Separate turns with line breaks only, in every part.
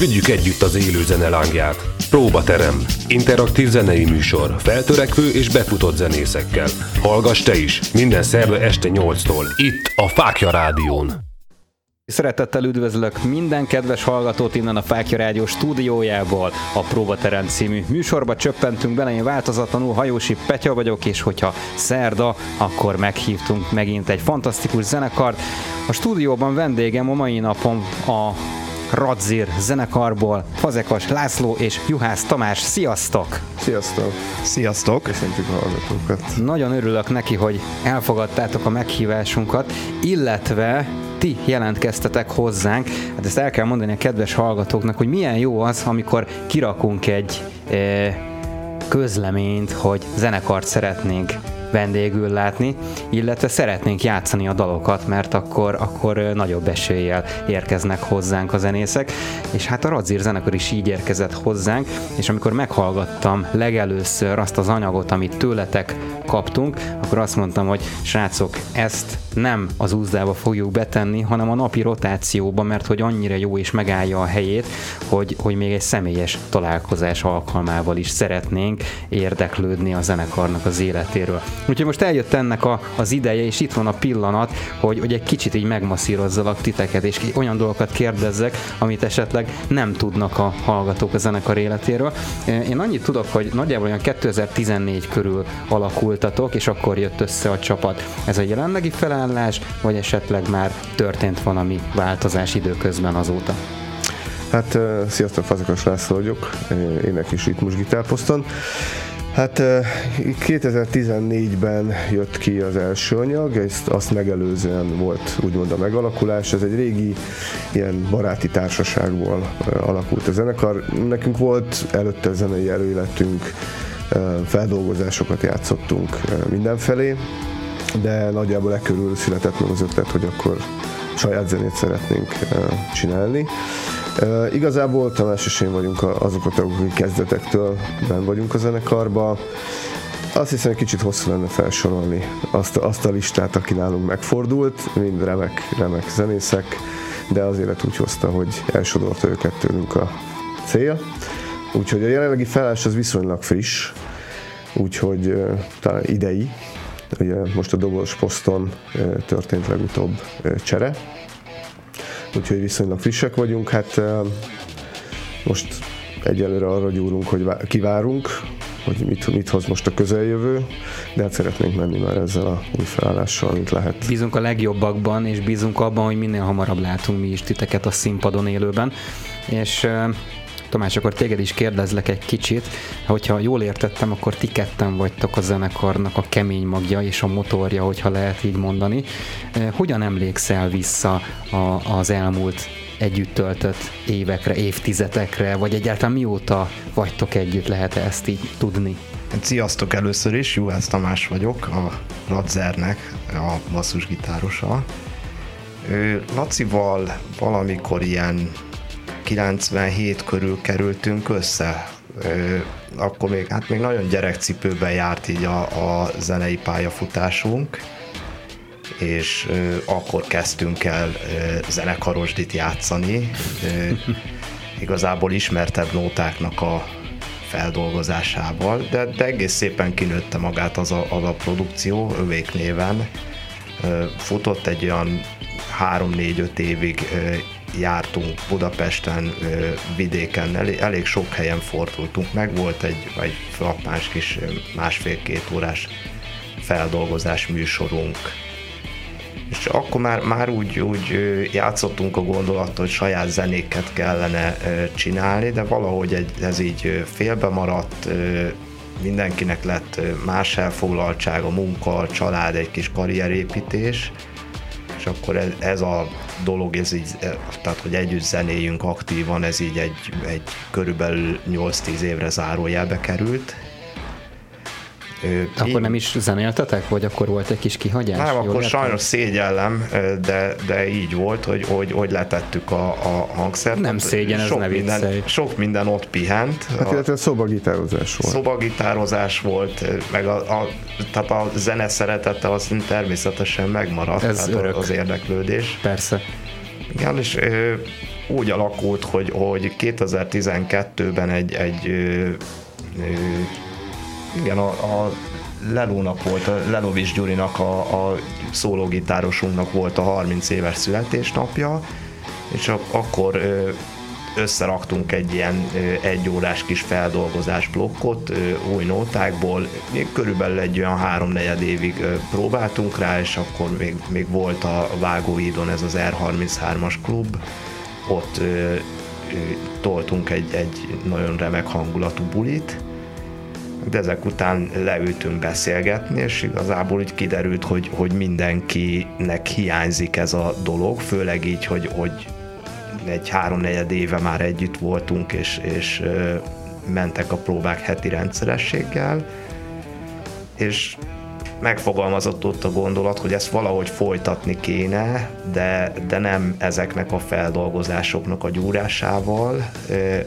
vigyük együtt az élő zene lángját. Próbaterem. Interaktív zenei műsor. Feltörekvő és befutott zenészekkel. Hallgass te is. Minden szerve este 8-tól. Itt a Fákja Rádión.
Szeretettel üdvözlök minden kedves hallgatót innen a Fákja Rádió stúdiójából. A Próbaterem című műsorba csöppentünk bele, én változatlanul Hajósi Petya vagyok, és hogyha szerda, akkor meghívtunk megint egy fantasztikus zenekart. A stúdióban vendégem a mai napon a Radzir zenekarból Fazekas László és Juhász Tamás. Sziasztok!
Sziasztok!
Sziasztok!
Köszöntjük a hallgatókat!
Nagyon örülök neki, hogy elfogadtátok a meghívásunkat, illetve ti jelentkeztetek hozzánk. Hát ezt el kell mondani a kedves hallgatóknak, hogy milyen jó az, amikor kirakunk egy eh, közleményt, hogy zenekart szeretnénk vendégül látni, illetve szeretnénk játszani a dalokat, mert akkor, akkor nagyobb eséllyel érkeznek hozzánk a zenészek, és hát a Radzir zenekar is így érkezett hozzánk, és amikor meghallgattam legelőször azt az anyagot, amit tőletek kaptunk, akkor azt mondtam, hogy srácok, ezt nem az úzdába fogjuk betenni, hanem a napi rotációba, mert hogy annyira jó és megállja a helyét, hogy, hogy még egy személyes találkozás alkalmával is szeretnénk érdeklődni a zenekarnak az életéről. Úgyhogy most eljött ennek a, az ideje, és itt van a pillanat, hogy, hogy egy kicsit így megmasszírozzalak titeket, és olyan dolgokat kérdezzek, amit esetleg nem tudnak a hallgatók a zenekar életéről. Én annyit tudok, hogy nagyjából olyan 2014 körül alakultatok, és akkor jött össze a csapat. Ez a jelenlegi felállás, vagy esetleg már történt valami változás időközben azóta?
Hát, sziasztok, Fazekas László vagyok, ének és ritmus gitárposzton. Hát 2014-ben jött ki az első anyag, ezt azt megelőzően volt úgymond a megalakulás. Ez egy régi ilyen baráti társaságból alakult a zenekar. Nekünk volt előtte zenei előéletünk, feldolgozásokat játszottunk mindenfelé, de nagyjából e körül született meg az ötlet, hogy akkor saját zenét szeretnénk csinálni. Igazából Tamás és én vagyunk azok a tagok, akik kezdetektől ben vagyunk a zenekarba. Azt hiszem, egy kicsit hosszú lenne felsorolni azt, azt a listát, aki nálunk megfordult, mind remek, remek zenészek, de az élet úgy hozta, hogy elsodorta őket tőlünk a cél. Úgyhogy a jelenlegi felállás az viszonylag friss, úgyhogy talán idei. Ugye most a dobos poszton történt legutóbb csere, úgyhogy viszonylag frissek vagyunk. Hát most egyelőre arra gyúrunk, hogy kivárunk, hogy mit, mit hoz most a közeljövő, de hát szeretnénk menni már ezzel a új felállással, amit lehet.
Bízunk a legjobbakban, és bízunk abban, hogy minél hamarabb látunk mi is titeket a színpadon élőben, és Tamás, akkor téged is kérdezlek egy kicsit, hogyha jól értettem, akkor ti ketten vagytok a zenekarnak a kemény magja és a motorja, hogyha lehet így mondani. Eh, hogyan emlékszel vissza a, az elmúlt együtt töltött évekre, évtizedekre, vagy egyáltalán mióta vagytok együtt, lehet-e ezt így tudni?
Sziasztok először is, Juhász Tamás vagyok, a Radzernek a basszusgitárosa. Lacival valamikor ilyen 97 körül kerültünk össze. Akkor még, hát még nagyon gyerekcipőben járt így a, a zenei pályafutásunk, és akkor kezdtünk el zenekarosdit játszani. Igazából ismertebb nótáknak a feldolgozásával, de, de egész szépen kinőtte magát az a, az a produkció, övék néven. Futott egy olyan 3-4-5 évig jártunk Budapesten, vidéken, elég, sok helyen fordultunk meg, volt egy, egy frappáns kis másfél-két órás feldolgozás műsorunk. És akkor már, már úgy, úgy játszottunk a gondolattal, hogy saját zenéket kellene csinálni, de valahogy egy, ez így félbe maradt, mindenkinek lett más elfoglaltság, a munka, a család, egy kis karrierépítés, és akkor ez, ez a dolog, ez így, tehát hogy együtt zenéjünk aktívan, ez így egy, egy körülbelül 8-10 évre zárójelbe került.
Akkor én... nem is zenéltetek, vagy akkor volt egy kis kihagyás?
Nem, akkor értem? sajnos szégyellem, de, de így volt, hogy, hogy, hogy letettük a, a hangszert.
Nem szégyen, ez
sok
ne
minden, Sok minden ott pihent.
Hát illetve szobagitározás volt.
Szobagitározás volt, meg a, a, tehát a zene szeretete az természetesen megmaradt.
Ez
örök. Az érdeklődés.
Persze.
Igen, és úgy alakult, hogy, hogy 2012-ben egy, egy ö, ö, igen, a, a Lelónak volt, a Lelovics Gyurinak, a, a szólógitárosunknak volt a 30 éves születésnapja, és a, akkor összeraktunk egy ilyen egyórás kis feldolgozás blokkot új nótákból. Körülbelül egy olyan három-negyed évig próbáltunk rá, és akkor még, még volt a Vágóidon ez az R33-as klub, ott toltunk egy, egy nagyon remek hangulatú bulit, de ezek után leültünk beszélgetni, és igazából úgy kiderült, hogy, hogy mindenkinek hiányzik ez a dolog, főleg így, hogy, hogy egy három-negyed éve már együtt voltunk, és, és mentek a próbák heti rendszerességgel, és megfogalmazott ott a gondolat, hogy ezt valahogy folytatni kéne, de, de nem ezeknek a feldolgozásoknak a gyúrásával,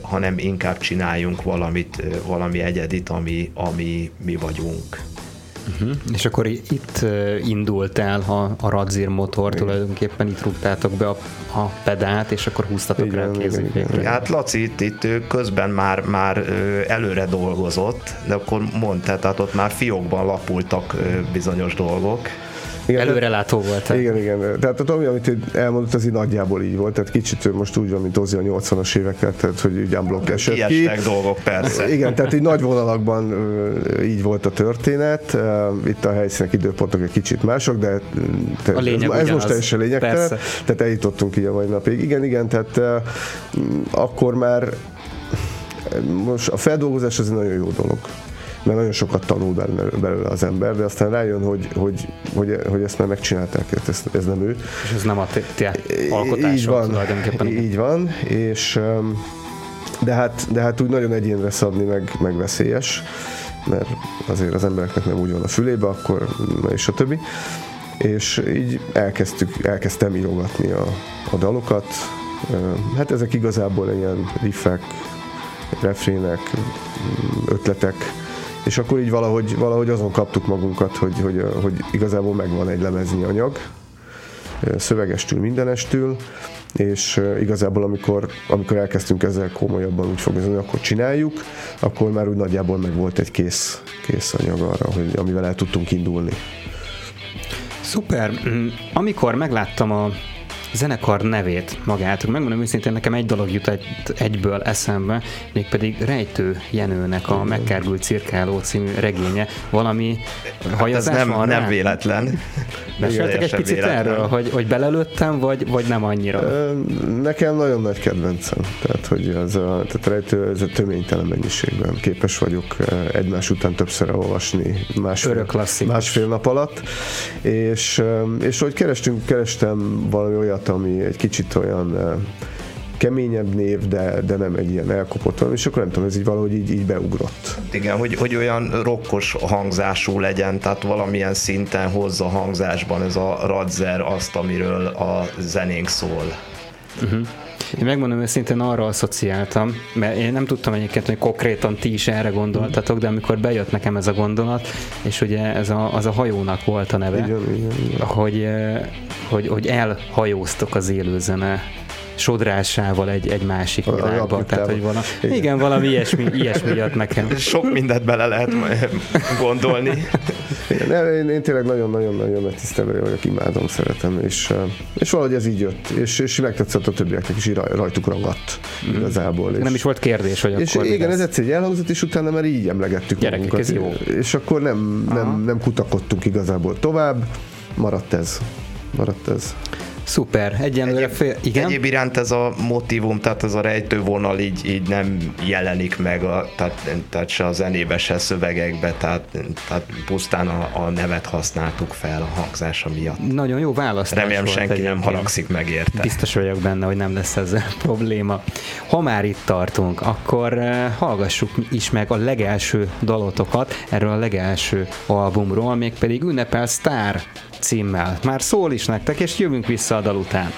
hanem inkább csináljunk valamit, valami egyedit, ami, ami mi vagyunk.
Uh-huh. És akkor itt indult el a, a Radzir motor, igen. tulajdonképpen itt rúgtátok be a, a pedált, és akkor húztatok igen, rá a kézifékre.
Hát Laci itt, itt közben már, már előre dolgozott, de akkor mondta, tehát ott már fiókban lapultak bizonyos dolgok.
Igen, Előrelátó volt.
Igen, igen. Tehát ami, amit elmondott, az így nagyjából így volt. Tehát kicsit most úgy van, mint Ozi a 80-as éveket, tehát hogy így unblock esett ki.
dolgok, persze.
Igen, tehát így nagy vonalakban így volt a történet. Itt a helyszínek, időpontok egy kicsit mások, de
a lényeg
ez, ez most teljesen lényegtelen. Tehát eljutottunk így a mai napig. Igen, igen, tehát akkor már most a feldolgozás az egy nagyon jó dolog mert nagyon sokat tanul belőle az ember, de aztán rájön, hogy, hogy, hogy, hogy ezt már megcsinálták, ez, ez nem ő.
És ez nem a te alkotásod így van, tulajdonképpen.
Így van, és de hát, de hát úgy nagyon egyénre szabni meg, meg veszélyes, mert azért az embereknek nem úgy van a fülébe, akkor és a többi. És így elkezdtük, elkezdtem írogatni a, a dalokat. Hát ezek igazából ilyen riffek, refrének, ötletek, és akkor így valahogy, valahogy azon kaptuk magunkat, hogy, hogy, hogy igazából megvan egy lemezni anyag, szövegestül, mindenestül, és igazából amikor, amikor elkezdtünk ezzel komolyabban úgy fogalmazni, akkor csináljuk, akkor már úgy nagyjából meg volt egy kész, kész anyag arra, hogy amivel el tudtunk indulni.
Szuper. Mm, amikor megláttam a zenekar nevét magát. Megmondom őszintén, nekem egy dolog jut egy, egyből eszembe, mégpedig Rejtő Jenőnek a Megkárgult cirkáló című regénye. Valami
hát hajazás nem, van nem véletlen.
Meséltek egy picit véletlen. erről, hogy, hogy belelőttem, vagy, vagy nem annyira?
Nekem nagyon nagy kedvencem. Tehát, hogy ez a, tehát rejtő, ez a töménytelen mennyiségben képes vagyok egymás után többször olvasni másfél, másfél nap alatt. És, és hogy kerestünk, kerestem valami olyat, olyat, ami egy kicsit olyan keményebb név, de, de nem egy ilyen elkopott valami, és akkor nem tudom, ez így valahogy így, így beugrott.
Igen, hogy, hogy olyan rokkos hangzású legyen, tehát valamilyen szinten hozza hangzásban ez a radzer azt, amiről a zenénk szól.
Uh-huh. Én megmondom őszintén arra asszociáltam, mert én nem tudtam egyébként, hogy konkrétan ti is erre gondoltatok, de amikor bejött nekem ez a gondolat, és ugye ez a, az a hajónak volt a neve, igen, igen, igen. Hogy, hogy, hogy elhajóztok az élőzene sodrásával egy, egy másik világba. Tehát, hogy valami, igen. igen, valami ilyesmi, ilyesmi jött nekem.
Sok mindent bele lehet gondolni.
Igen, én, én tényleg nagyon-nagyon-nagyon megtisztelő vagyok, imádom, szeretem, és, és valahogy ez így jött, és, és megtetszett a többieknek is, rajtuk ragadt mm. igazából. És,
nem is volt kérdés, hogy
és
akkor
igen, ez egyszer egy elhangzott, és utána már így emlegettük
Gyerekek, magunkat. ez jó.
És akkor nem, nem, nem kutakodtunk igazából tovább, maradt ez. Maradt ez.
Szuper, egyenlőre
Egyéb, fél, igen? Egyéb iránt ez a motivum, tehát ez a rejtővonal így, így nem jelenik meg, a, tehát, tehát se a zenébe, se a szövegekbe, tehát, tehát pusztán a, a nevet használtuk fel a hangzása miatt.
Nagyon jó választás
Remélem volt senki nem haragszik meg érte.
Biztos vagyok benne, hogy nem lesz ez probléma. Ha már itt tartunk, akkor uh, hallgassuk is meg a legelső dalotokat erről a legelső albumról, mégpedig Ünnepel Star címmel. Már szól is nektek, és jövünk vissza a dal után.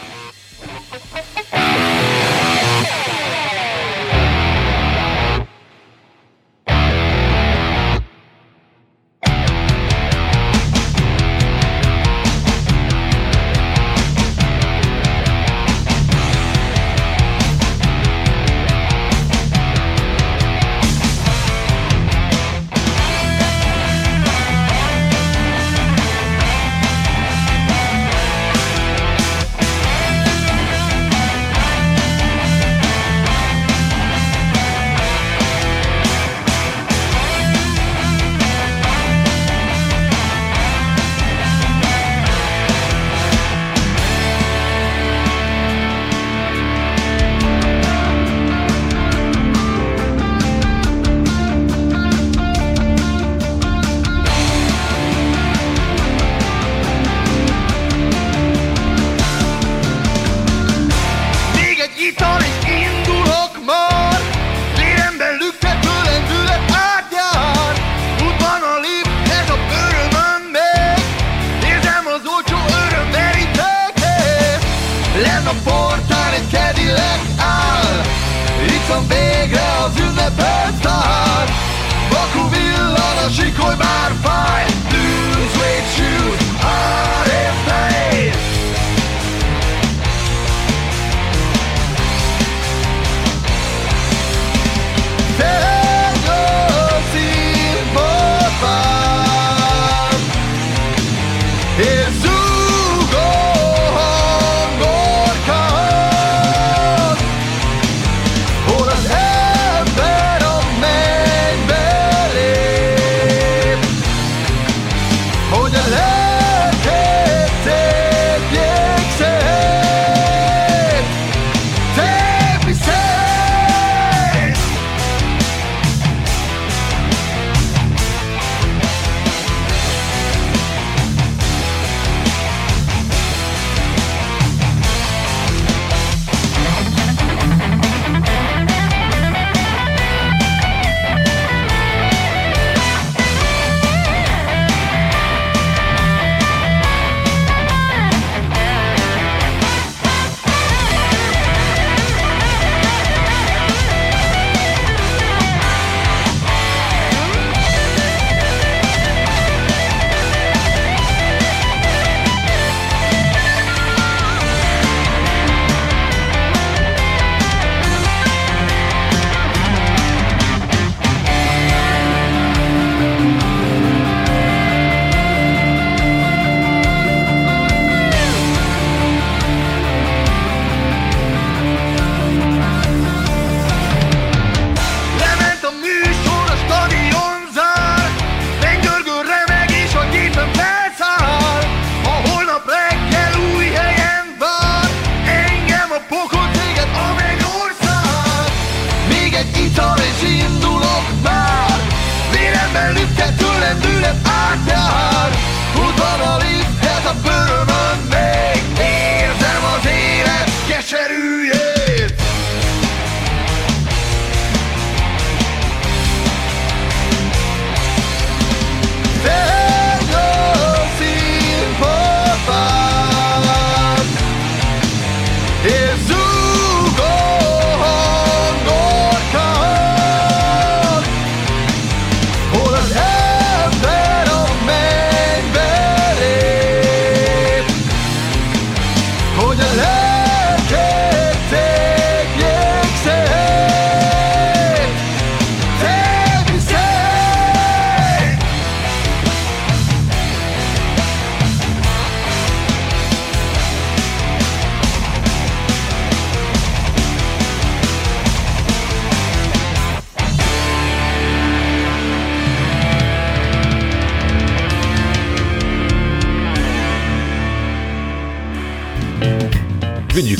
másik, hogy már fáj.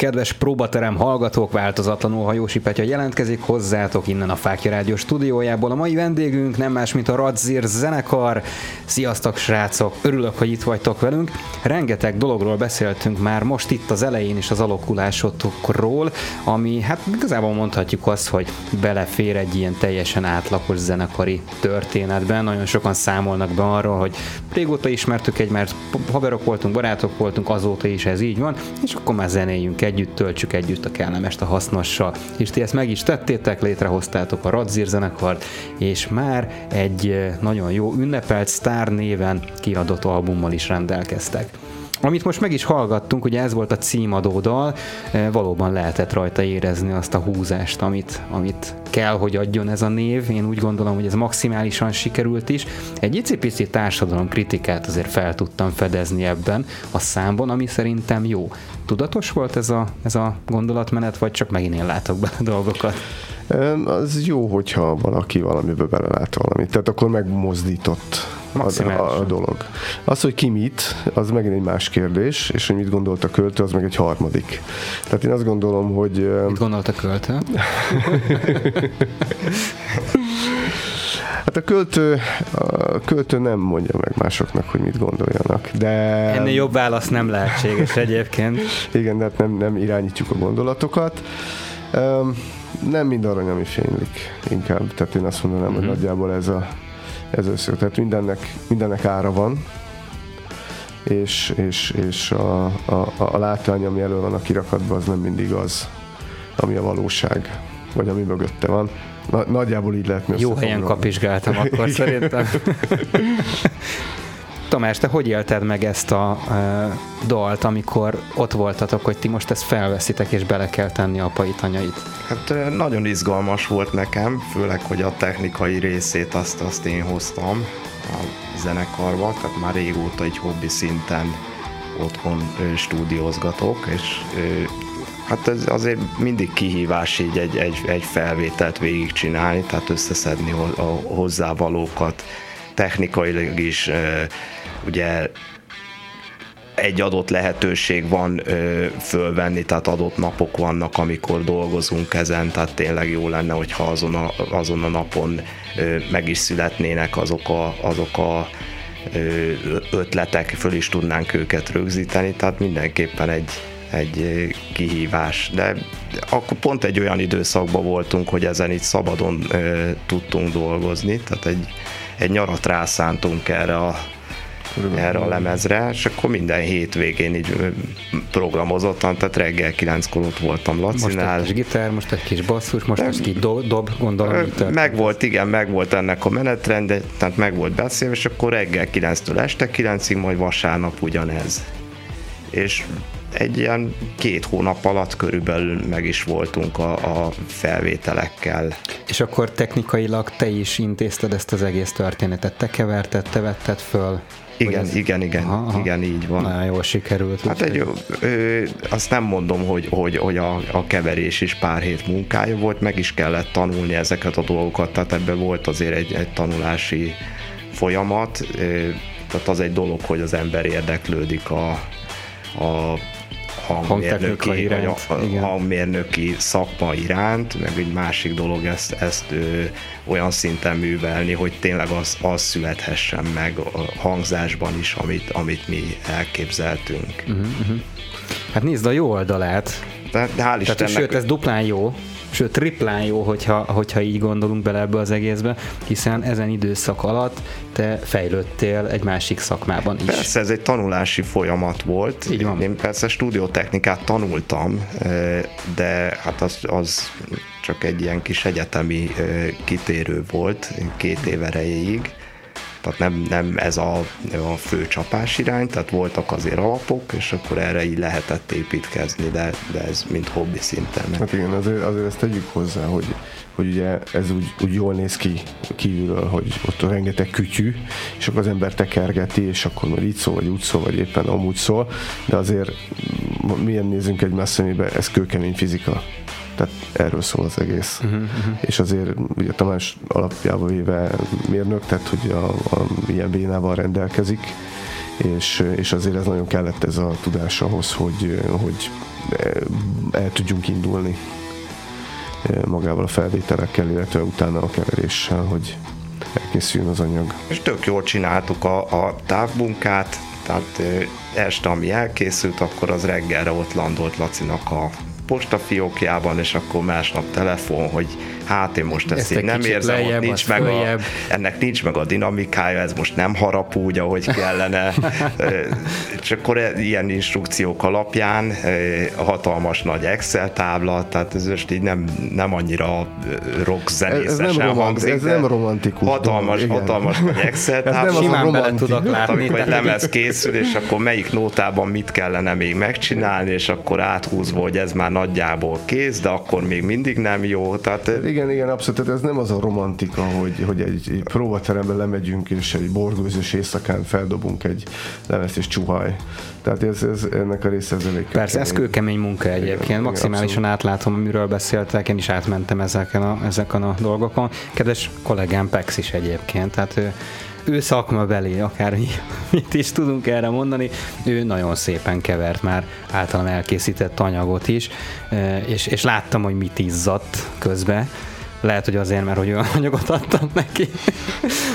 Kedves próbaterem hallgatók, változatlanul Hajósi Petya jelentkezik hozzátok innen a Fákja Rádió stúdiójából. A mai vendégünk nem más, mint a Radzir zenekar. Sziasztok srácok, örülök, hogy itt vagytok velünk. Rengeteg dologról beszéltünk már most itt az elején is az alakulásotokról, ami hát igazából mondhatjuk azt, hogy belefér egy ilyen teljesen átlagos zenekari történetben. Nagyon sokan számolnak be arról, hogy régóta ismertük egymást, haverok voltunk, barátok voltunk, azóta is ez így van, és akkor már zenéljünk együtt, töltsük együtt a kellemest a hasznossal. És ti ezt meg is tettétek, létrehoztátok a Radzir zenekart, és már egy nagyon jó ünnepelt Star néven kiadott albummal is rendelkeztek. Amit most meg is hallgattunk, ugye ez volt a címadó dal, valóban lehetett rajta érezni azt a húzást, amit, amit kell, hogy adjon ez a név. Én úgy gondolom, hogy ez maximálisan sikerült is. Egy icipici társadalom kritikát azért fel tudtam fedezni ebben a számban, ami szerintem jó. Tudatos volt ez a, ez a gondolatmenet, vagy csak megint én látok bele dolgokat?
Az jó, hogyha valaki valamiből belelát valamit. Tehát akkor megmozdított a, a, a dolog. Az, hogy ki mit, az megint egy más kérdés, és hogy mit gondolt a költő, az meg egy harmadik. Tehát én azt gondolom, hogy...
Mit gondolt a költő?
Hát a költő, a költő nem mondja meg másoknak, hogy mit gondoljanak. De...
Ennél jobb válasz nem lehetséges egyébként.
Igen, de hát nem, nem irányítjuk a gondolatokat. Um, nem mind arany, ami fénylik, inkább. Tehát én azt mondanám, mm-hmm. hogy mhm. nagyjából ez a, ez össze. Tehát mindennek, mindennek ára van, és, és, és a, a, a látvány, ami elő van a kirakatban, az nem mindig az, ami a valóság, vagy ami mögötte van. Na, nagyjából így lehetne
Jó helyen kapizsgáltam akkor szerintem. Tamás, te hogy élted meg ezt a uh, dalt, amikor ott voltatok, hogy ti most ezt felveszitek és bele kell tenni apait, anyait?
Hát nagyon izgalmas volt nekem, főleg, hogy a technikai részét azt, azt én hoztam a zenekarba, tehát már régóta egy hobbi szinten otthon stúdiózgatok, és Hát ez azért mindig kihívás így egy, egy, egy felvételt végigcsinálni, tehát összeszedni a hozzávalókat, technikailag is ugye egy adott lehetőség van ö, fölvenni, tehát adott napok vannak, amikor dolgozunk ezen, tehát tényleg jó lenne, hogyha azon a, azon a napon ö, meg is születnének azok a, azok a ö, ötletek, föl is tudnánk őket rögzíteni, tehát mindenképpen egy, egy kihívás, de akkor pont egy olyan időszakban voltunk, hogy ezen itt szabadon ö, tudtunk dolgozni, tehát egy, egy nyarat rászántunk erre a erre a lemezre, és akkor minden hétvégén így programozottam, tehát reggel kilenckor ott voltam Lacinál.
Most egy kis gitár, most egy kis basszus, most egy kis do, dob, gondolom.
Meg volt, igen, meg volt ennek a menetrend, tehát meg volt beszélve, és akkor reggel 9-től este 9-ig, majd vasárnap ugyanez. És egy ilyen két hónap alatt körülbelül meg is voltunk a, a felvételekkel.
És akkor technikailag te is intézted ezt az egész történetet, te keverted, te vetted föl?
Igen, ez... igen, igen, aha, aha. igen, így van.
Nagyon jól sikerült.
Hát egy, ö, azt nem mondom, hogy, hogy, hogy a, a keverés is pár hét munkája volt, meg is kellett tanulni ezeket a dolgokat, tehát ebben volt azért egy, egy tanulási folyamat, ö, tehát az egy dolog, hogy az ember érdeklődik a, a hangmérnöki, iránt, a, a hangmérnöki szakma iránt, meg egy másik dolog ezt, ezt ö, olyan szinten művelni, hogy tényleg az, az születhessen meg a hangzásban is, amit, amit mi elképzeltünk. Uh-huh, uh-huh.
Hát nézd a jó oldalát.
De, de hál'
Tehát, sőt, ez duplán jó, sőt triplán jó, hogyha, hogyha így gondolunk bele ebbe az egészbe, hiszen ezen időszak alatt te fejlődtél egy másik szakmában is.
Persze, ez egy tanulási folyamat volt. Így van. Én persze stúdiótechnikát tanultam, de hát az, az csak egy ilyen kis egyetemi kitérő volt két év erejéig tehát nem, nem ez a, a fő csapás irány, tehát voltak azért alapok, és akkor erre így lehetett építkezni, de, de ez mind hobbi szinten.
Hát igen, azért, azért ezt tegyük hozzá, hogy, hogy ugye ez úgy, úgy jól néz ki kívülről, hogy ott rengeteg kütyű, és akkor az ember tekergeti, és akkor majd így szól, vagy úgy szól, vagy éppen amúgy szól, de azért milyen nézünk egy szemébe, ez kőkemény fizika. Tehát erről szól az egész. Uh-huh, uh-huh. És azért ugye Tamás alapjába véve mérnök, tehát hogy a, a, ilyen bénával rendelkezik, és, és azért ez nagyon kellett ez a tudás ahhoz, hogy, hogy el tudjunk indulni magával a felvételekkel, illetve utána a keveréssel, hogy elkészüljön az anyag.
És tök jól csináltuk a, a távmunkát, tehát este, ami elkészült, akkor az reggelre ott landolt Lacinak a postafiókjában, és akkor másnap telefon, hogy hát én most ezt, ezt így nem érzem, lejjebb, nincs meg a, ennek nincs meg a dinamikája, ez most nem harap úgy, ahogy kellene. és akkor e- ilyen instrukciók alapján hatalmas nagy Excel tábla, tehát ez most így nem, nem annyira rock zenészesen ez, nem hangzik.
Ez nem romantikus.
Hatalmas, dolog, hatalmas nagy Excel tábla.
Ez simán bele tudok látni.
Amikor egy lemez készül, és akkor melyik nótában mit kellene még megcsinálni, és akkor áthúzva, hogy ez már nagyjából kész, de akkor még mindig nem jó. Tehát,
igen, igen, abszolút. Tehát ez nem az a romantika, hogy, hogy egy, egy próbaterembe lemegyünk, és egy borgőzős éjszakán feldobunk egy lemezt és csuhaj. Tehát ez, ez, ennek a része ez elég
Persze, kemény. ez kőkemény munka egyébként. Igen, Maximálisan igen, átlátom, amiről beszéltek, én is átmentem ezeken a, ezeken a dolgokon. Kedves kollégám Pex is egyébként, tehát ő ő szakmabeli, akár mit is tudunk erre mondani, ő nagyon szépen kevert már általam elkészített anyagot is, és, és láttam, hogy mit izzadt közbe, lehet, hogy azért, mert hogy olyan anyagot adtam neki.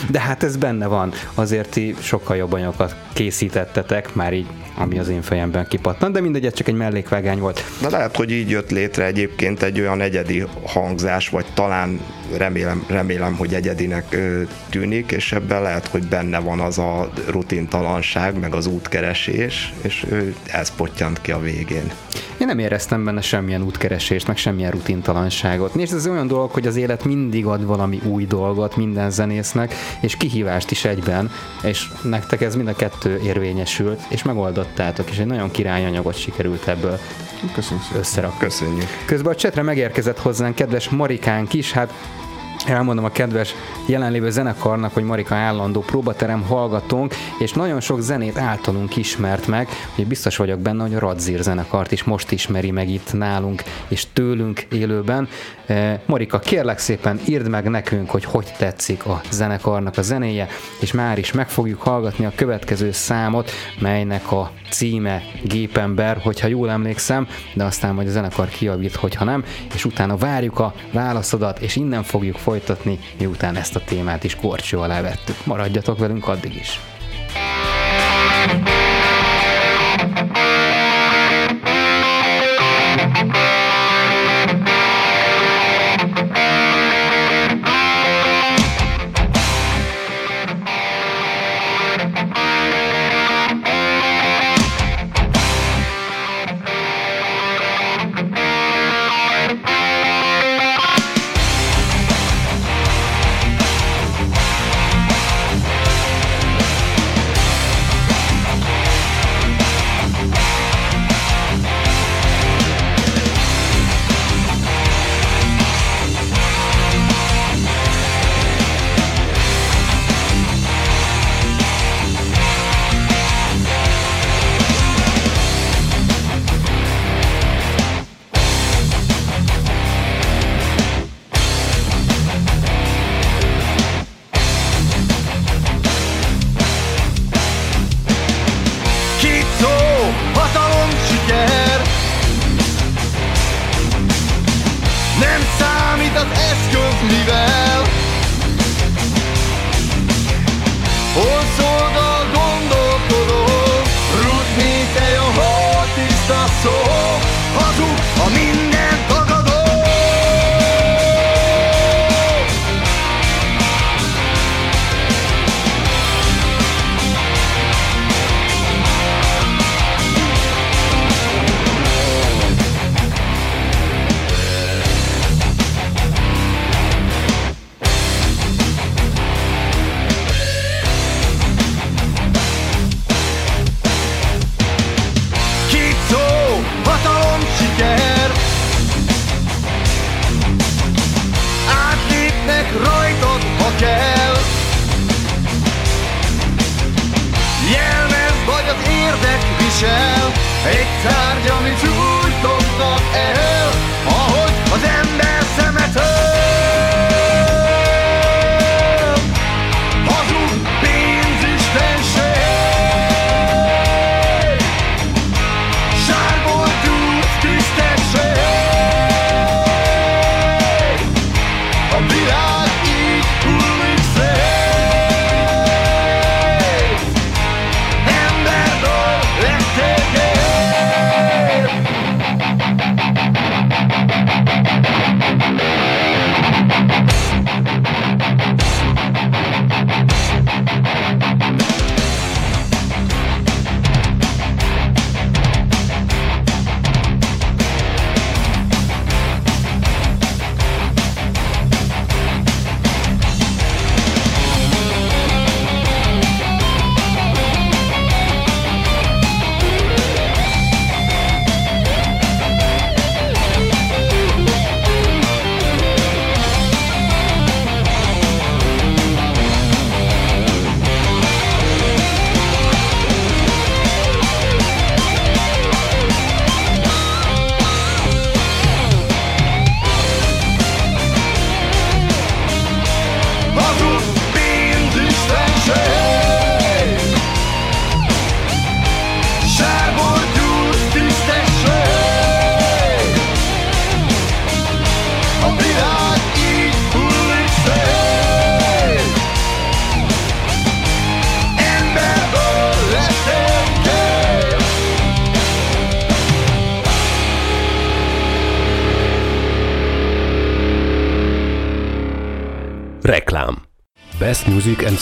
De hát ez benne van. Azért ti sokkal jobb anyagokat készítettetek, már így, ami az én fejemben kipattant, de mindegy, ez csak egy mellékvágány volt.
De lehet, hogy így jött létre egyébként egy olyan egyedi hangzás, vagy talán remélem, remélem hogy egyedinek tűnik, és ebben lehet, hogy benne van az a rutintalanság, meg az útkeresés, és ez pottyant ki a végén.
Én nem éreztem benne semmilyen útkeresést, meg semmilyen rutintalanságot. Nézd, ez olyan dolog, hogy az élet mindig ad valami új dolgot minden zenésznek, és kihívást is egyben, és nektek ez mind a kettő érvényesült, és megoldottátok, és egy nagyon királyanyagot sikerült ebből
Köszönjük
összerakni.
Köszönjük.
Közben a csetre megérkezett hozzánk kedves Marikánk is, hát elmondom a kedves jelenlévő zenekarnak, hogy Marika állandó próbaterem hallgatónk, és nagyon sok zenét általunk ismert meg, hogy biztos vagyok benne, hogy a Radzír zenekart is most ismeri meg itt nálunk, és tőlünk élőben. Eh, Marika, kérlek szépen írd meg nekünk, hogy hogy tetszik a zenekarnak a zenéje, és már is meg fogjuk hallgatni a következő számot, melynek a címe Gépember, hogyha jól emlékszem, de aztán majd a zenekar kiavít, hogyha nem, és utána várjuk a válaszodat, és innen fogjuk folytatni, miután ezt a témát is korcsó alá vettük. Maradjatok velünk addig is. thank you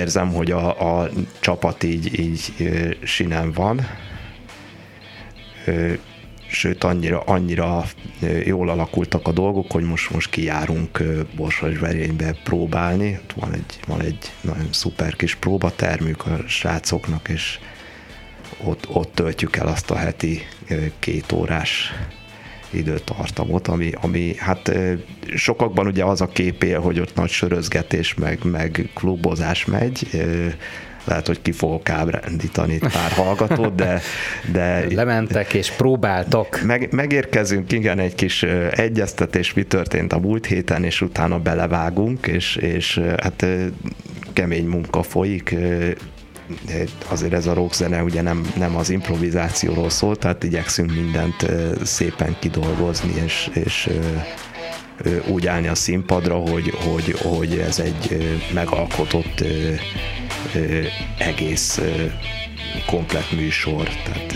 Érzem, hogy a, a csapat így, így sinem van, sőt annyira, annyira jól alakultak a dolgok, hogy most, most kijárunk Borsasverénybe próbálni. Van egy, van egy nagyon szuper kis próbatermük a srácoknak, és ott, ott töltjük el azt a heti két órás időtartamot, ami, ami hát sokakban ugye az a kép él, hogy ott nagy sörözgetés, meg, meg klubozás megy, lehet, hogy ki fogok ábrándítani pár hallgatót, de... de
Lementek és próbáltok.
Meg, megérkezünk, igen, egy kis egyeztetés, mi történt a múlt héten, és utána belevágunk, és, és hát kemény munka folyik, azért ez a rockzene ugye nem, nem az improvizációról szól, tehát igyekszünk mindent szépen kidolgozni, és, és úgy állni a színpadra, hogy, hogy, hogy ez egy megalkotott egész komplet műsor, tehát,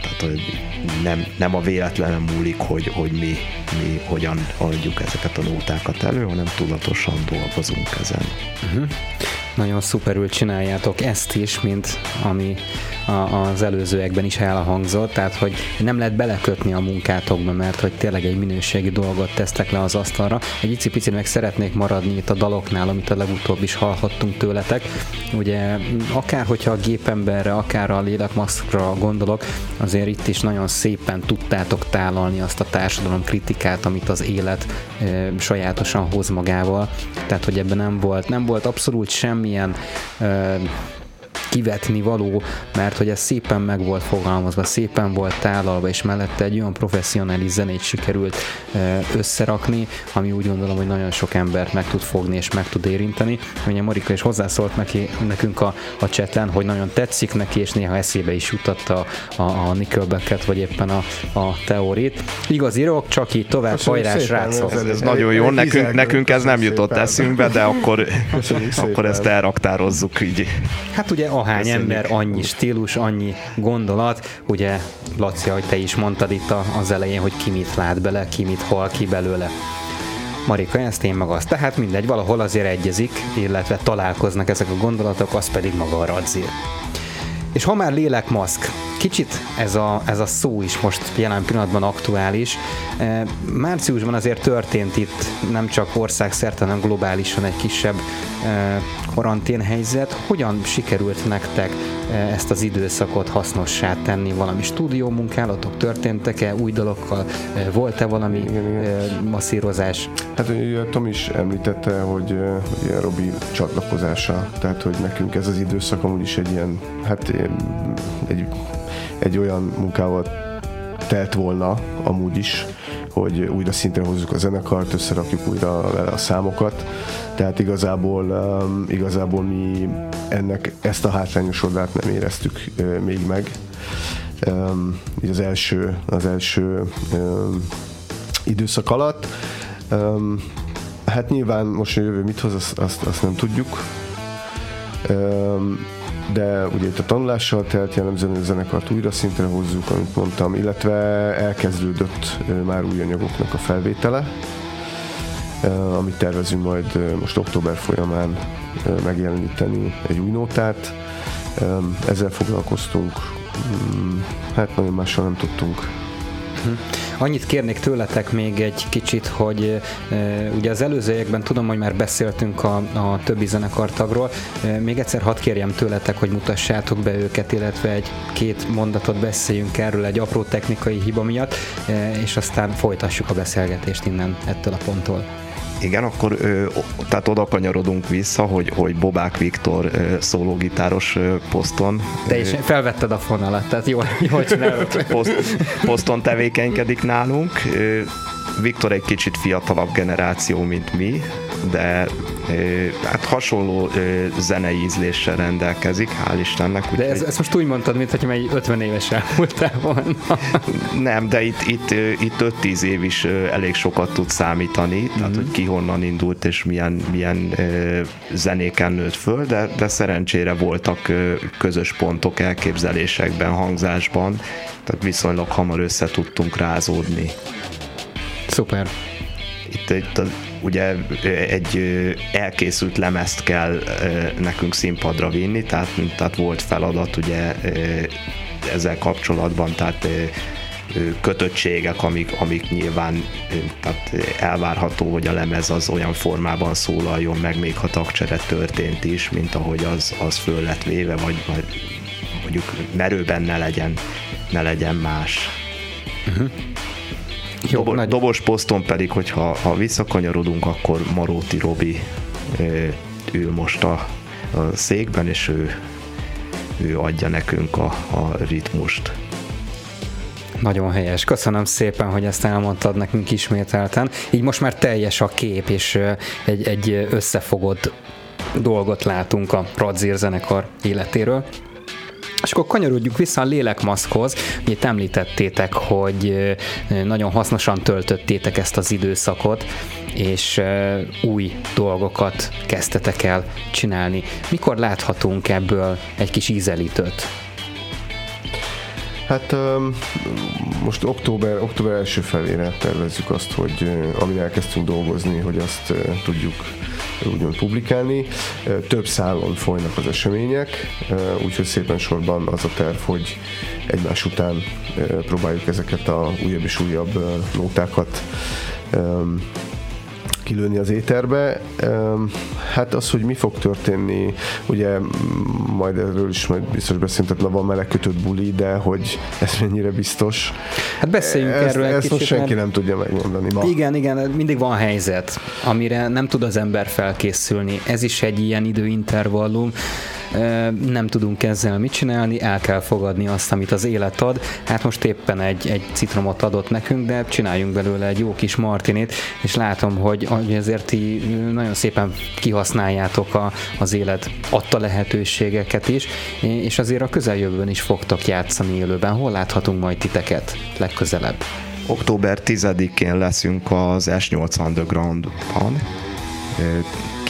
tehát hogy nem, nem a véletlenem múlik, hogy, hogy mi, mi hogyan adjuk ezeket a nótákat elő, hanem tudatosan dolgozunk ezen. Uh-huh
nagyon szuperül csináljátok ezt is, mint ami a, az előzőekben is elhangzott, tehát hogy nem lehet belekötni a munkátokba, mert hogy tényleg egy minőségi dolgot tesztek le az asztalra. Egy icipicit meg szeretnék maradni itt a daloknál, amit a legutóbb is hallhattunk tőletek. Ugye akár hogyha a gépemberre, akár a lélekmaszkra gondolok, azért itt is nagyon szépen tudtátok tálalni azt a társadalom kritikát, amit az élet e, sajátosan hoz magával. Tehát, hogy ebben nem volt, nem volt abszolút semmilyen e, kivetni való, mert hogy ez szépen meg volt fogalmazva, szépen volt tálalva, és mellette egy olyan professzionális zenét sikerült összerakni, ami úgy gondolom, hogy nagyon sok embert meg tud fogni és meg tud érinteni. Ugye Marika is hozzászólt neki, nekünk a, a cseten, hogy nagyon tetszik neki, és néha eszébe is jutatta a, a Nickelbacket, vagy éppen a, a teórit. Igazi rock, csak így tovább, hajrás rácok.
Ez, ez nagyon jó, nekünk, nekünk ez nem jutott eszünkbe, de akkor, akkor ezt elraktározzuk így.
Hát ugye ahány Köszönjük. ember, annyi stílus, annyi gondolat. Ugye, Laci, hogy te is mondtad itt az elején, hogy ki mit lát bele, ki mit hal ki belőle. Marika ezt, én meg azt. Tehát mindegy, valahol azért egyezik, illetve találkoznak ezek a gondolatok, az pedig maga a radzír. És ha már lélekmaszk, kicsit ez a, ez a szó is most jelen pillanatban aktuális. E, márciusban azért történt itt nem csak országszerte, hanem globálisan egy kisebb e, karanténhelyzet. Hogyan sikerült nektek e, ezt az időszakot hasznossá tenni? Valami stúdió munkálatok történtek-e új dalokkal? Volt-e valami igen, igen. masszírozás?
Hát ugye Tom is említette, hogy ugye Robi csatlakozása, tehát hogy nekünk ez az időszak amúgy is egy ilyen, hát egy egy olyan munkával telt volna amúgy is, hogy újra szintre hozzuk a zenekart, összerakjuk újra vele a számokat. Tehát igazából, um, igazából mi ennek ezt a hátrányos oldalt nem éreztük még meg. Um, így az első, az első um, időszak alatt. Um, hát nyilván most a jövő mit hoz, azt, azt, nem tudjuk. De ugye itt a tanulással telt jellemzően a zenekart újra szintre hozzuk, amit mondtam, illetve elkezdődött már új anyagoknak a felvétele, amit tervezünk majd most október folyamán megjeleníteni egy új nótát. Ezzel foglalkoztunk, mm, hát nagyon mással nem tudtunk
Uh-huh. Annyit kérnék tőletek még egy kicsit, hogy e, ugye az előzőekben tudom, hogy már beszéltünk a, a többi zenekartagról, e, még egyszer hadd kérjem tőletek, hogy mutassátok be őket, illetve egy-két mondatot beszéljünk erről egy apró technikai hiba miatt, e, és aztán folytassuk a beszélgetést innen ettől a ponttól.
Igen, akkor tehát oda kanyarodunk vissza, hogy, hogy Bobák Viktor szólógitáros poszton.
Te is felvetted a fonalat, tehát jól, jól csinálod.
Poszt, poszton tevékenykedik nálunk. Viktor egy kicsit fiatalabb generáció, mint mi, de hát hasonló zenei ízléssel rendelkezik, hál' Istennek.
Úgy, de ez, ezt most úgy mondtad, mintha egy 50 éves elmúltál volna.
Nem, de itt, itt, itt 5-10 év is elég sokat tud számítani, mm-hmm. tehát hogy ki honnan indult és milyen, milyen zenéken nőtt föl, de, de szerencsére voltak közös pontok elképzelésekben, hangzásban, tehát viszonylag hamar össze tudtunk rázódni.
Szuper.
Itt, itt a ugye egy elkészült lemezt kell nekünk színpadra vinni, tehát, tehát volt feladat ugye ezzel kapcsolatban, tehát kötöttségek, amik, amik nyilván tehát elvárható, hogy a lemez az olyan formában szólaljon meg, még ha tagcsere történt is, mint ahogy az, az föl lett véve, vagy, vagy mondjuk merőben ne legyen, ne legyen más. Uh-huh. Jó, Dobo, nagy... Dobos poszton pedig, hogyha ha visszakanyarodunk, akkor Maróti Robi ül most a, a székben, és ő, ő adja nekünk a, a ritmust.
Nagyon helyes. Köszönöm szépen, hogy ezt elmondtad nekünk ismételten. Így most már teljes a kép, és egy, egy összefogott dolgot látunk a Radzír zenekar életéről. És akkor kanyarodjuk vissza a lélekmaszkhoz. Ugye említettétek, hogy nagyon hasznosan töltöttétek ezt az időszakot, és új dolgokat kezdtetek el csinálni. Mikor láthatunk ebből egy kis ízelítőt?
Hát most október, október első felére tervezzük azt, hogy amin elkezdtünk dolgozni, hogy azt tudjuk úgymond publikálni. Több szálon folynak az események, úgyhogy szépen sorban az a terv, hogy egymás után próbáljuk ezeket a újabb és újabb nótákat kilőni az éterbe. Hát az, hogy mi fog történni, ugye majd erről is majd biztos beszélünk, van meleg kötött buli, de hogy ez mennyire biztos.
Hát beszéljünk ezt, erről egy
ezt
kicsit,
most senki mert... nem tudja megmondani ma.
Igen, igen, mindig van helyzet, amire nem tud az ember felkészülni. Ez is egy ilyen időintervallum nem tudunk ezzel mit csinálni, el kell fogadni azt, amit az élet ad. Hát most éppen egy, egy citromot adott nekünk, de csináljunk belőle egy jó kis martinét, és látom, hogy, hogy ezért ti nagyon szépen kihasználjátok a, az élet adta lehetőségeket is, és azért a közeljövőben is fogtok játszani élőben. Hol láthatunk majd titeket legközelebb?
Október 10-én leszünk az S8 Underground-ban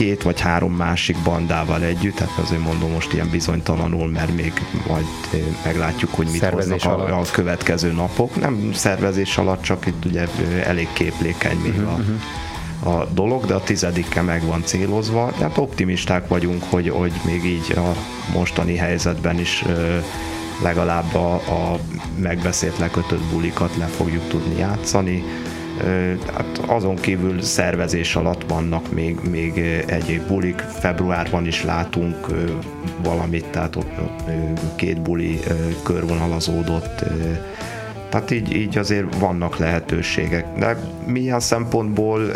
két vagy három másik bandával együtt, tehát azért mondom most ilyen bizonytalanul, mert még majd eh, meglátjuk, hogy mit szervezés hoznak a, a következő napok. Nem szervezés alatt, csak itt ugye eh, elég képlékeny még uh-huh, a, mhm. a dolog, de a tizedikkel meg van célozva. Tehát optimisták vagyunk, hogy, hogy még így a mostani helyzetben is eh, legalább a, a megbeszélt lekötött bulikat le fogjuk tudni játszani Hát azon kívül szervezés alatt vannak még, még egyéb bulik. Februárban is látunk valamit, tehát ott két buli körvonalazódott. Tehát így, így azért vannak lehetőségek. De milyen szempontból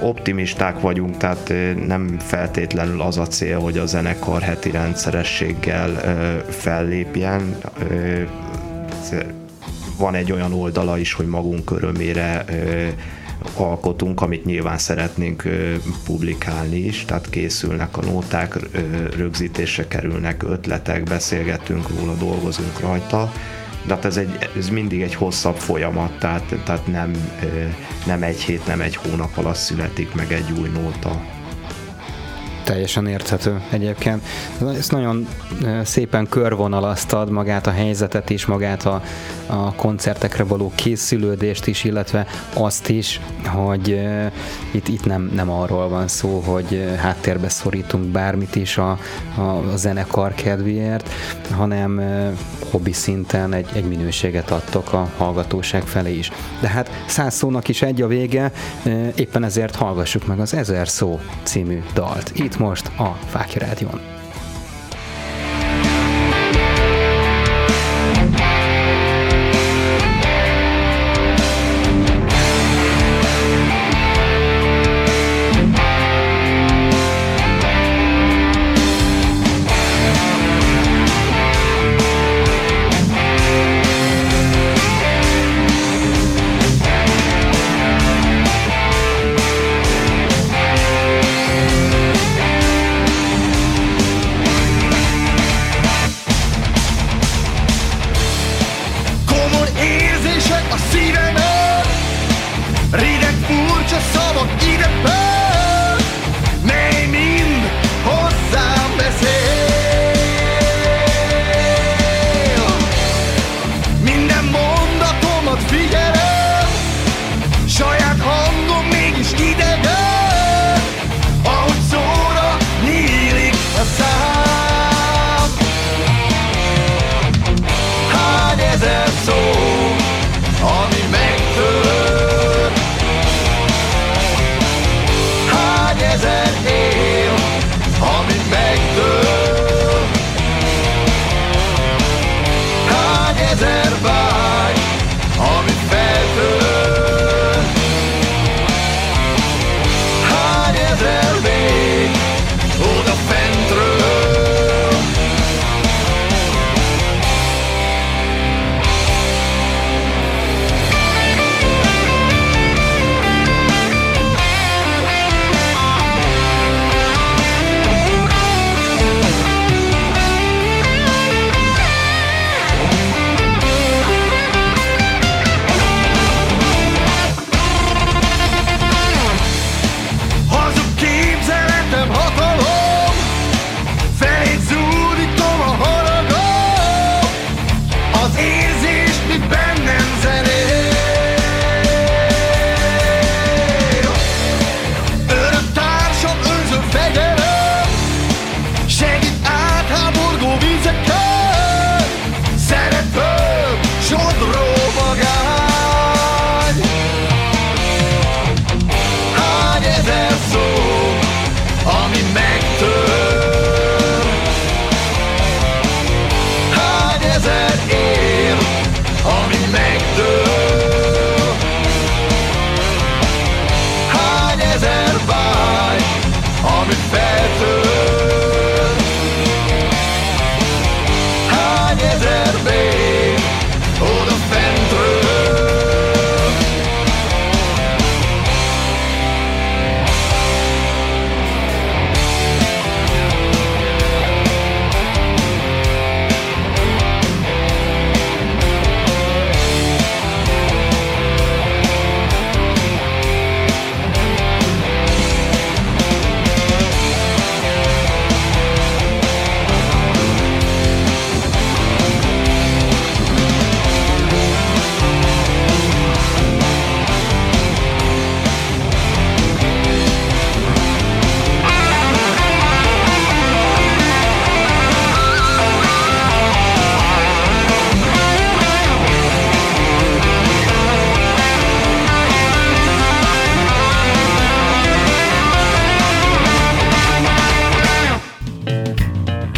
optimisták vagyunk, tehát nem feltétlenül az a cél, hogy a zenekar heti rendszerességgel fellépjen van egy olyan oldala is, hogy magunk örömére alkotunk, amit nyilván szeretnénk publikálni is, tehát készülnek a nóták, rögzítésre kerülnek ötletek, beszélgetünk róla, dolgozunk rajta, de hát ez, egy, ez mindig egy hosszabb folyamat, tehát, tehát nem, nem egy hét, nem egy hónap alatt születik meg egy új nóta
teljesen érthető egyébként. Ez nagyon szépen körvonalaztad magát a helyzetet is, magát a, a koncertekre való készülődést is, illetve azt is, hogy uh, itt, itt nem, nem arról van szó, hogy háttérbe szorítunk bármit is a, a, a zenekar kedvéért, hanem uh, hobbi szinten egy, egy minőséget adtok a hallgatóság felé is. De hát száz szónak is egy a vége, uh, éppen ezért hallgassuk meg az Ezer szó című dalt. Itt most a Fákja Rádión.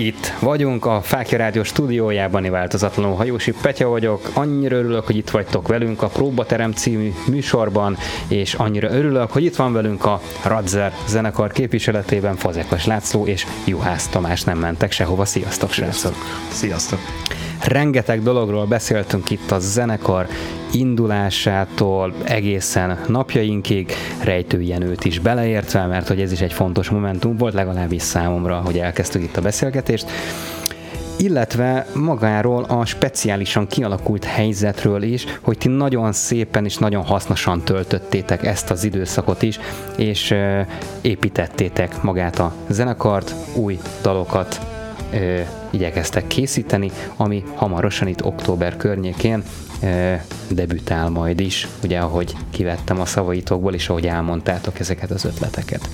Itt vagyunk a Fákja Rádió stúdiójában, változatlanul Hajósi Petya vagyok. Annyira örülök, hogy itt vagytok velünk a Próbaterem című műsorban, és annyira örülök, hogy itt van velünk a Radzer zenekar képviseletében Fazekas László és Juhász Tamás nem mentek sehova. Sziasztok, srácok!
Sziasztok!
Rengeteg dologról beszéltünk itt a zenekar indulásától egészen napjainkig, Rejtő Jenőt is beleértve, mert hogy ez is egy fontos momentum volt, legalábbis számomra, hogy elkezdtük itt a beszélgetést. Illetve magáról a speciálisan kialakult helyzetről is, hogy ti nagyon szépen és nagyon hasznosan töltöttétek ezt az időszakot is, és építettétek magát a zenekart, új dalokat igyekeztek készíteni, ami hamarosan itt október környékén debütál majd is, ugye ahogy kivettem a szavaitokból, és ahogy elmondtátok ezeket az ötleteket.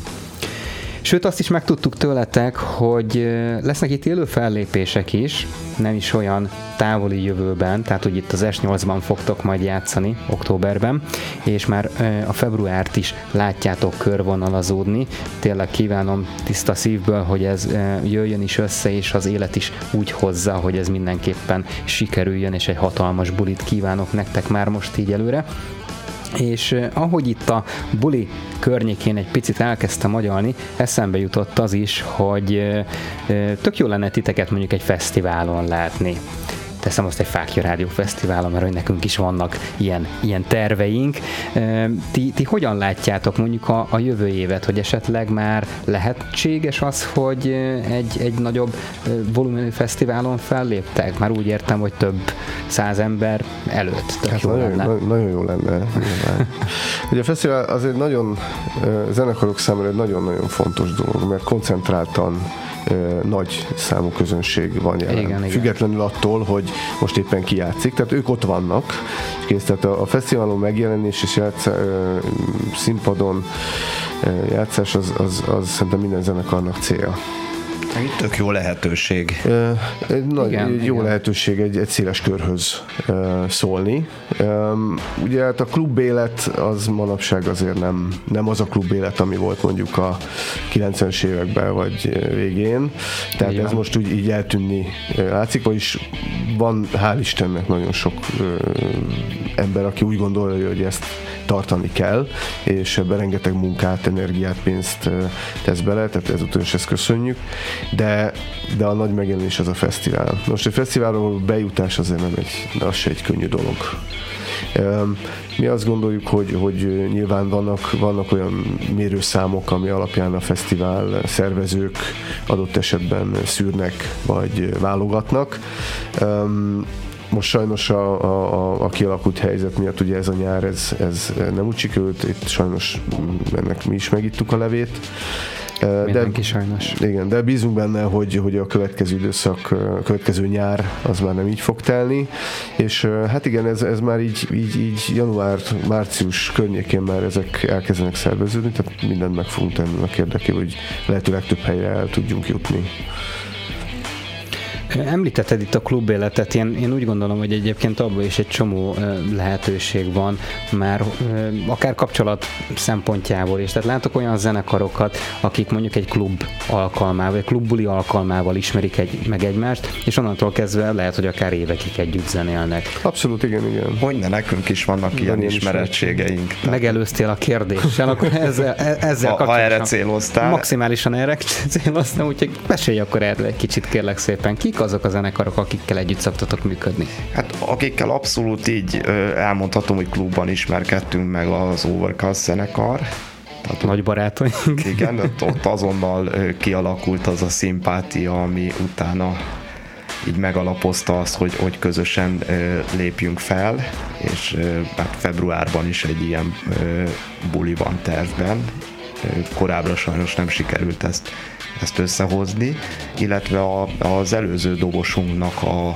Sőt, azt is megtudtuk tőletek, hogy lesznek itt élő fellépések is, nem is olyan távoli jövőben, tehát hogy itt az S8-ban fogtok majd játszani októberben, és már a februárt is látjátok körvonalazódni. Tényleg kívánom tiszta szívből, hogy ez jöjjön is össze, és az élet is úgy hozza, hogy ez mindenképpen sikerüljön, és egy hatalmas bulit kívánok nektek már most így előre és ahogy itt a buli környékén egy picit elkezdtem agyalni, eszembe jutott az is, hogy tök jó lenne titeket mondjuk egy fesztiválon látni teszem azt egy Fákja Rádió Fesztiválon, mert hogy nekünk is vannak ilyen, ilyen terveink. Ti, ti hogyan látjátok mondjuk a, a jövő évet, hogy esetleg már lehetséges az, hogy egy, egy nagyobb volumenű fesztiválon felléptek? Már úgy értem, hogy több száz ember előtt.
hát jó nagyon, lenne. nagyon jó lenne. Ugye a fesztivál azért nagyon zenekarok számára egy nagyon-nagyon fontos dolog, mert koncentráltan nagy számú közönség van jelen. Igen, Függetlenül igen. attól, hogy most éppen ki játszik, tehát ők ott vannak. Kész, tehát a, a fesztiválon megjelenés és játsz, színpadon játszás az, az, az szerintem minden zenekarnak célja.
Itt tök jó lehetőség.
Egy nagy, igen, jó igen. lehetőség egy, egy széles körhöz szólni. Ugye hát a klubélet az manapság azért nem, nem az a klubélet, ami volt mondjuk a 90-es években vagy végén. Tehát igen. ez most úgy így eltűnni látszik, vagyis van hál' Istennek nagyon sok ember, aki úgy gondolja, hogy ezt tartani kell, és ebben rengeteg munkát, energiát, pénzt tesz bele, tehát ezúttal is ezt köszönjük, de, de a nagy megjelenés az a fesztivál. Most egy fesztiválról bejutás azért nem egy, az se egy könnyű dolog. Mi azt gondoljuk, hogy, hogy nyilván vannak, vannak olyan mérőszámok, ami alapján a fesztivál szervezők adott esetben szűrnek vagy válogatnak most sajnos a, a, a kialakult helyzet miatt ugye ez a nyár, ez, ez nem úgy sikerült, itt sajnos ennek mi is megittuk a levét.
Mindenki de, sajnos.
Igen, de bízunk benne, hogy, hogy a következő időszak, a következő nyár az már nem így fog telni, és hát igen, ez, ez már így, így, így január, március környékén már ezek elkezdenek szerveződni, tehát mindent meg fogunk tenni a érdekében, hogy lehető legtöbb helyre el tudjunk jutni.
Említetted itt a klubéletet, én, én úgy gondolom, hogy egyébként abban is egy csomó lehetőség van, már akár kapcsolat szempontjából is. Tehát látok olyan zenekarokat, akik mondjuk egy klub alkalmával, egy klubbuli alkalmával ismerik egy, meg egymást, és onnantól kezdve lehet, hogy akár évekig együtt zenélnek.
Abszolút, igen, igen.
Hogy ne nekünk is vannak ilyen ismerettségeink.
Megelőztél a kérdéssel, akkor ezzel, e- ezzel
ha, ha erre céloztál.
Maximálisan erre céloztam, úgyhogy mesélj akkor erről egy kicsit kérlek szépen. Kik azok a zenekarok, akikkel együtt szoktatok működni?
Hát akikkel abszolút így elmondhatom, hogy klubban ismerkedtünk meg az Overcast zenekar,
tehát Nagy barátaink.
Igen, ott, ott azonnal kialakult az a szimpátia, ami utána így megalapozta azt, hogy, hogy közösen lépjünk fel, és hát februárban is egy ilyen buli van tervben. Korábbra sajnos nem sikerült ezt, ezt összehozni, illetve a, az előző dobosunknak a,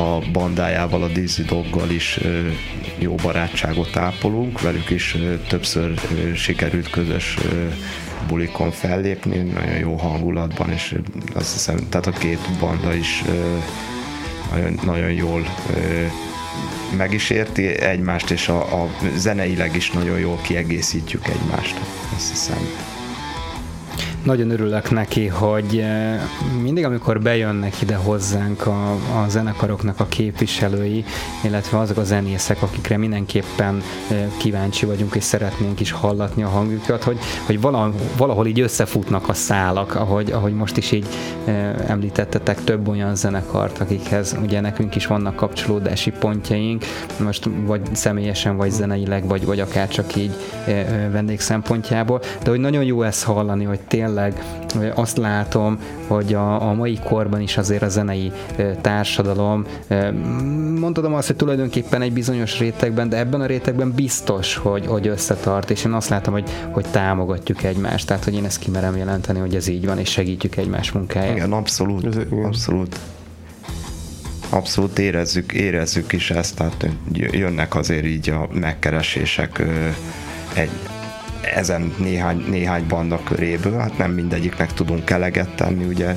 a bandájával, a Dizzy Doggal is jó barátságot ápolunk, velük is többször sikerült közös bulikon fellépni, nagyon jó hangulatban, és azt hiszem, tehát a két banda is nagyon, nagyon jól meg is érti egymást, és a, a zeneileg is nagyon jól kiegészítjük egymást, azt hiszem
nagyon örülök neki, hogy eh, mindig, amikor bejönnek ide hozzánk a, a zenekaroknak a képviselői, illetve azok a zenészek, akikre mindenképpen eh, kíváncsi vagyunk, és szeretnénk is hallatni a hangjukat, hogy, hogy valahol, valahol így összefutnak a szálak, ahogy, ahogy most is így eh, említettetek több olyan zenekart, akikhez ugye nekünk is vannak kapcsolódási pontjaink, most vagy személyesen, vagy zeneileg, vagy, vagy akár csak így vendég szempontjából, de hogy nagyon jó ezt hallani, hogy tényleg tényleg azt látom, hogy a, a mai korban is azért a zenei társadalom, mondhatom azt, hogy tulajdonképpen egy bizonyos rétegben, de ebben a rétegben biztos, hogy, hogy összetart, és én azt látom, hogy, hogy támogatjuk egymást, tehát hogy én ezt kimerem jelenteni, hogy ez így van, és segítjük egymás munkáját.
Igen, abszolút, ez, igen. abszolút. Abszolút érezzük, érezzük is ezt, tehát jönnek azért így a megkeresések egy, ezen néhány, néhány banda köréből, hát nem mindegyiknek tudunk eleget tenni, ugye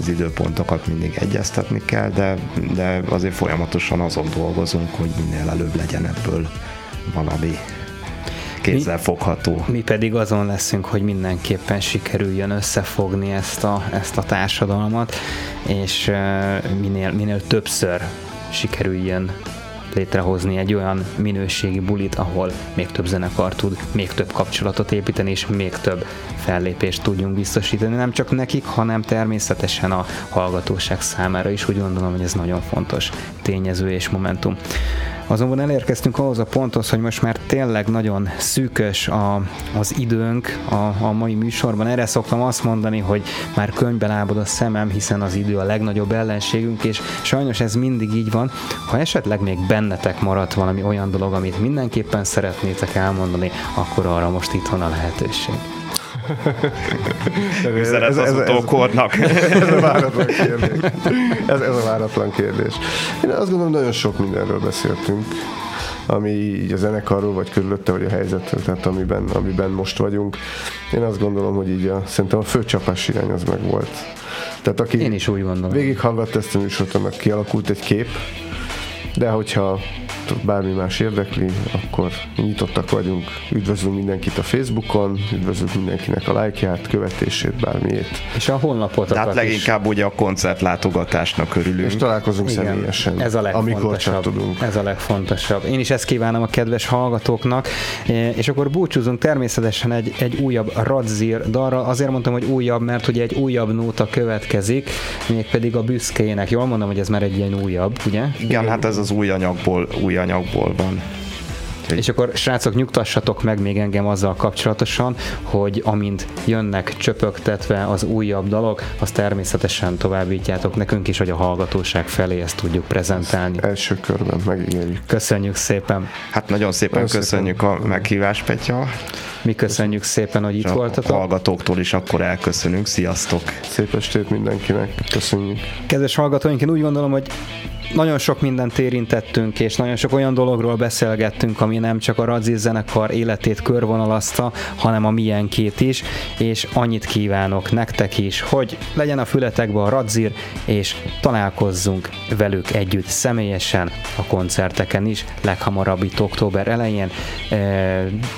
az időpontokat mindig egyeztetni kell, de, de azért folyamatosan azon dolgozunk, hogy minél előbb legyen ebből valami kézzel fogható.
Mi, mi pedig azon leszünk, hogy mindenképpen sikerüljön összefogni ezt a, ezt a társadalmat, és minél, minél többször sikerüljön létrehozni egy olyan minőségi bulit, ahol még több zenekar tud még több kapcsolatot építeni, és még több fellépést tudjunk biztosítani, nem csak nekik, hanem természetesen a hallgatóság számára is. Úgy gondolom, hogy ez nagyon fontos tényező és momentum. Azonban elérkeztünk ahhoz a ponthoz, hogy most már tényleg nagyon szűkös a, az időnk a, a mai műsorban. Erre szoktam azt mondani, hogy már könyvbe lábad a szemem, hiszen az idő a legnagyobb ellenségünk, és sajnos ez mindig így van. Ha esetleg még bennetek maradt valami olyan dolog, amit mindenképpen szeretnétek elmondani, akkor arra most itt van a lehetőség.
Üzenet ez, az ez, utókornak.
Ez, ez a váratlan kérdés. Ez, ez a váratlan kérdés. Én azt gondolom, nagyon sok mindenről beszéltünk ami így a zenekarról, vagy körülötte, vagy a helyzetről, tehát amiben, amiben most vagyunk. Én azt gondolom, hogy így a, szerintem a főcsapás irány az meg volt.
Tehát aki Én is úgy gondolom.
Végighallgatta ezt a műsort, annak kialakult egy kép, de hogyha bármi más érdekli, akkor nyitottak vagyunk. Üdvözlünk mindenkit a Facebookon, üdvözlünk mindenkinek a lájkját, követését, bármiét.
És a honlapot
Hát leginkább is. ugye a koncertlátogatásnak örülünk.
És találkozunk Igen, személyesen, ez a legfontosabb. amikor csak tudunk.
Ez a legfontosabb. Én is ezt kívánom a kedves hallgatóknak, és akkor búcsúzunk természetesen egy, egy újabb Radzir dalra. Azért mondtam, hogy újabb, mert ugye egy újabb nóta következik, mégpedig a büszkének. Jól mondom, hogy ez már egy ilyen újabb, ugye?
Igen, hát ez az új anyagból, új új anyagból van.
Úgyhogy... És akkor srácok, nyugtassatok meg még engem azzal kapcsolatosan, hogy amint jönnek csöpögtetve az újabb dalok, azt természetesen továbbítjátok nekünk is, hogy a hallgatóság felé ezt tudjuk prezentálni.
Ezt első körben megígérjük.
Köszönjük szépen.
Hát nagyon szépen nagyon köszönjük szépen. a meghívást, Petya.
Mi köszönjük szépen, hogy itt voltatok. A
hallgatóktól is akkor elköszönünk. Sziasztok!
Szép estét mindenkinek. Köszönjük.
Kedves hallgatóink, én úgy gondolom, hogy
nagyon sok mindent érintettünk, és nagyon sok olyan dologról beszélgettünk, ami nem csak a Radzi zenekar életét körvonalazta, hanem a milyenkét is, és annyit kívánok nektek is, hogy legyen a fületekbe a Radzir, és találkozzunk velük együtt személyesen a koncerteken is, leghamarabb itt október elején.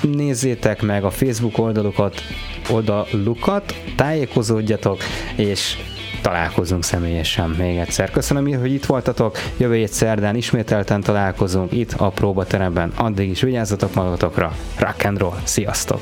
Nézzétek meg a Facebook oldalukat, oldalukat, tájékozódjatok, és találkozunk személyesen még egyszer. Köszönöm, hogy itt voltatok, jövő hét szerdán ismételten találkozunk itt a próbateremben. Addig is vigyázzatok magatokra, rock and roll, sziasztok!